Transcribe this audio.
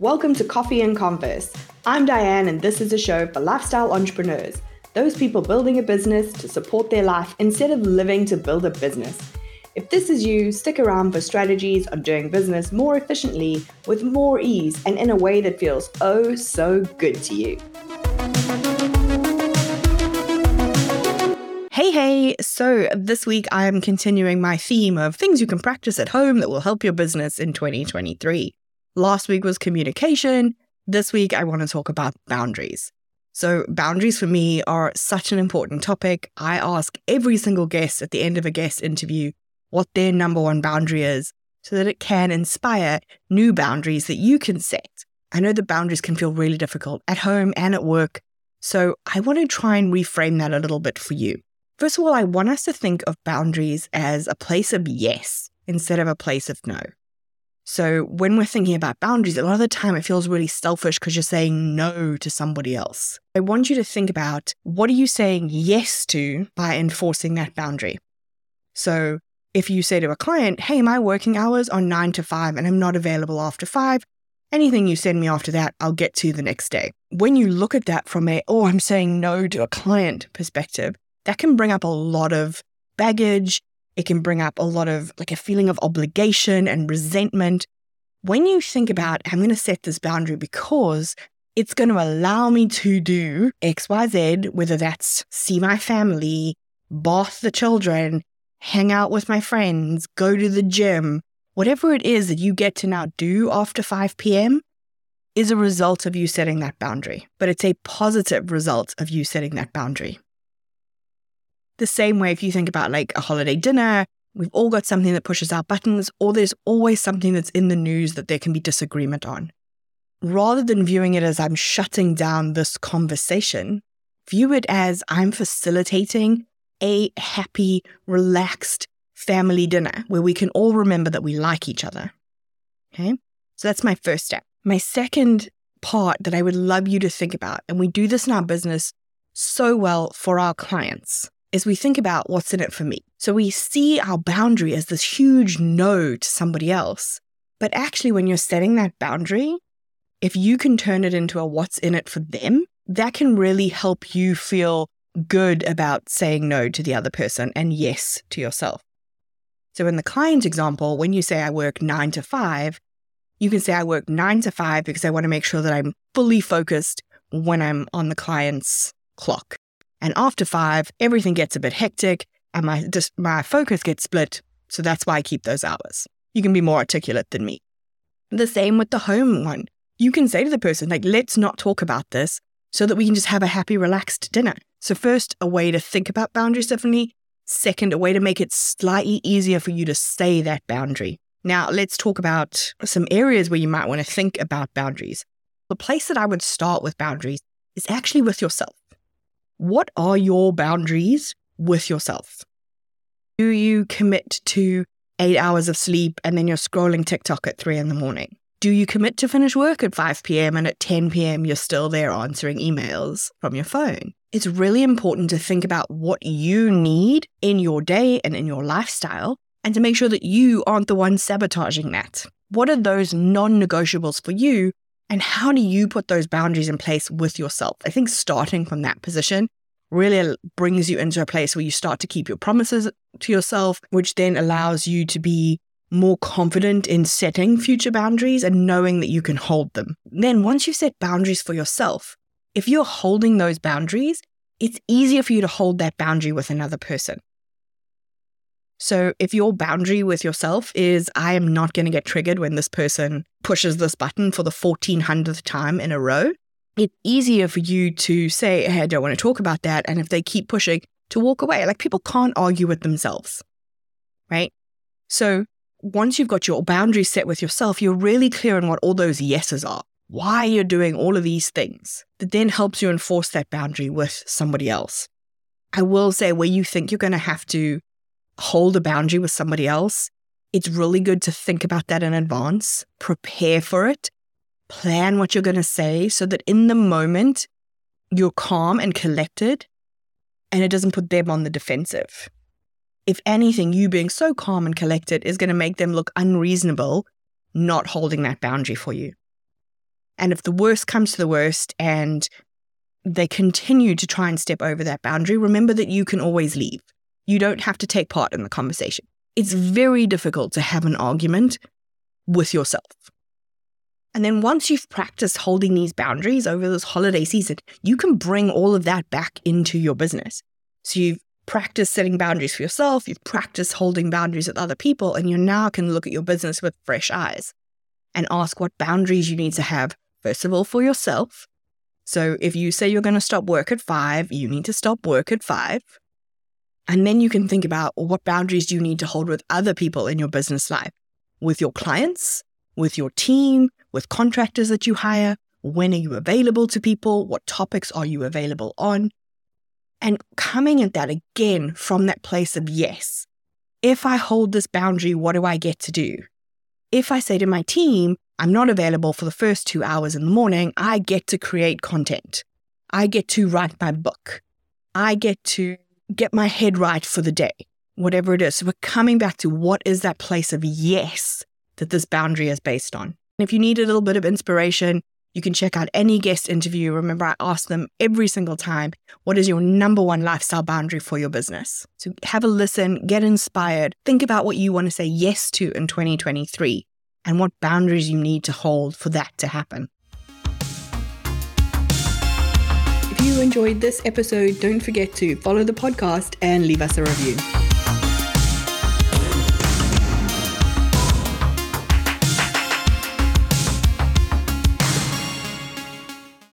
Welcome to Coffee and Converse. I'm Diane, and this is a show for lifestyle entrepreneurs, those people building a business to support their life instead of living to build a business. If this is you, stick around for strategies on doing business more efficiently, with more ease, and in a way that feels oh so good to you. Hey, hey! So, this week I am continuing my theme of things you can practice at home that will help your business in 2023. Last week was communication. This week I want to talk about boundaries. So, boundaries for me are such an important topic. I ask every single guest at the end of a guest interview what their number one boundary is so that it can inspire new boundaries that you can set. I know the boundaries can feel really difficult at home and at work. So, I want to try and reframe that a little bit for you. First of all, I want us to think of boundaries as a place of yes instead of a place of no. So when we're thinking about boundaries, a lot of the time it feels really selfish because you're saying no to somebody else. I want you to think about what are you saying yes to by enforcing that boundary. So if you say to a client, hey, my working hours are nine to five and I'm not available after five, anything you send me after that, I'll get to the next day. When you look at that from a, oh, I'm saying no to a client perspective, that can bring up a lot of baggage. It can bring up a lot of like a feeling of obligation and resentment. When you think about, I'm going to set this boundary because it's going to allow me to do XYZ, whether that's see my family, bath the children, hang out with my friends, go to the gym, whatever it is that you get to now do after 5 p.m. is a result of you setting that boundary, but it's a positive result of you setting that boundary. The same way, if you think about like a holiday dinner, we've all got something that pushes our buttons, or there's always something that's in the news that there can be disagreement on. Rather than viewing it as I'm shutting down this conversation, view it as I'm facilitating a happy, relaxed family dinner where we can all remember that we like each other. Okay. So that's my first step. My second part that I would love you to think about, and we do this in our business so well for our clients, is we think about what's in it for me. So we see our boundary as this huge no to somebody else. But actually, when you're setting that boundary, if you can turn it into a what's in it for them, that can really help you feel good about saying no to the other person and yes to yourself. So, in the client example, when you say I work nine to five, you can say I work nine to five because I want to make sure that I'm fully focused when I'm on the client's clock. And after five, everything gets a bit hectic and my, just, my focus gets split. So that's why I keep those hours. You can be more articulate than me. The same with the home one. You can say to the person, like, let's not talk about this so that we can just have a happy, relaxed dinner. So, first, a way to think about boundaries differently. Second, a way to make it slightly easier for you to say that boundary. Now, let's talk about some areas where you might want to think about boundaries. The place that I would start with boundaries is actually with yourself. What are your boundaries with yourself? Do you commit to eight hours of sleep and then you're scrolling TikTok at three in the morning? Do you commit to finish work at 5 p.m. and at 10 p.m. you're still there answering emails from your phone? It's really important to think about what you need in your day and in your lifestyle and to make sure that you aren't the one sabotaging that. What are those non negotiables for you and how do you put those boundaries in place with yourself? I think starting from that position really brings you into a place where you start to keep your promises to yourself, which then allows you to be more confident in setting future boundaries and knowing that you can hold them. Then, once you set boundaries for yourself, if you're holding those boundaries, it's easier for you to hold that boundary with another person. So if your boundary with yourself is, I am not going to get triggered when this person pushes this button for the 1400th time in a row, it's easier for you to say, hey, I don't want to talk about that. And if they keep pushing, to walk away. Like people can't argue with themselves, right? So once you've got your boundaries set with yourself, you're really clear on what all those yeses are, why you're doing all of these things. That then helps you enforce that boundary with somebody else. I will say, where you think you're going to have to hold a boundary with somebody else, it's really good to think about that in advance, prepare for it, plan what you're going to say so that in the moment you're calm and collected and it doesn't put them on the defensive. If anything, you being so calm and collected is going to make them look unreasonable, not holding that boundary for you. And if the worst comes to the worst and they continue to try and step over that boundary, remember that you can always leave. You don't have to take part in the conversation. It's very difficult to have an argument with yourself. And then once you've practiced holding these boundaries over this holiday season, you can bring all of that back into your business. So you've practiced setting boundaries for yourself, you've practiced holding boundaries with other people, and you now can look at your business with fresh eyes and ask what boundaries you need to have, first of all, for yourself. So if you say you're going to stop work at five, you need to stop work at five. And then you can think about well, what boundaries do you need to hold with other people in your business life, with your clients, with your team, with contractors that you hire? When are you available to people? What topics are you available on? And coming at that again from that place of yes. If I hold this boundary, what do I get to do? If I say to my team, I'm not available for the first two hours in the morning, I get to create content. I get to write my book. I get to get my head right for the day, whatever it is. So we're coming back to what is that place of yes that this boundary is based on. If you need a little bit of inspiration, you can check out any guest interview. Remember, I ask them every single time, what is your number one lifestyle boundary for your business? So have a listen, get inspired, think about what you want to say yes to in 2023 and what boundaries you need to hold for that to happen. You enjoyed this episode, don't forget to follow the podcast and leave us a review.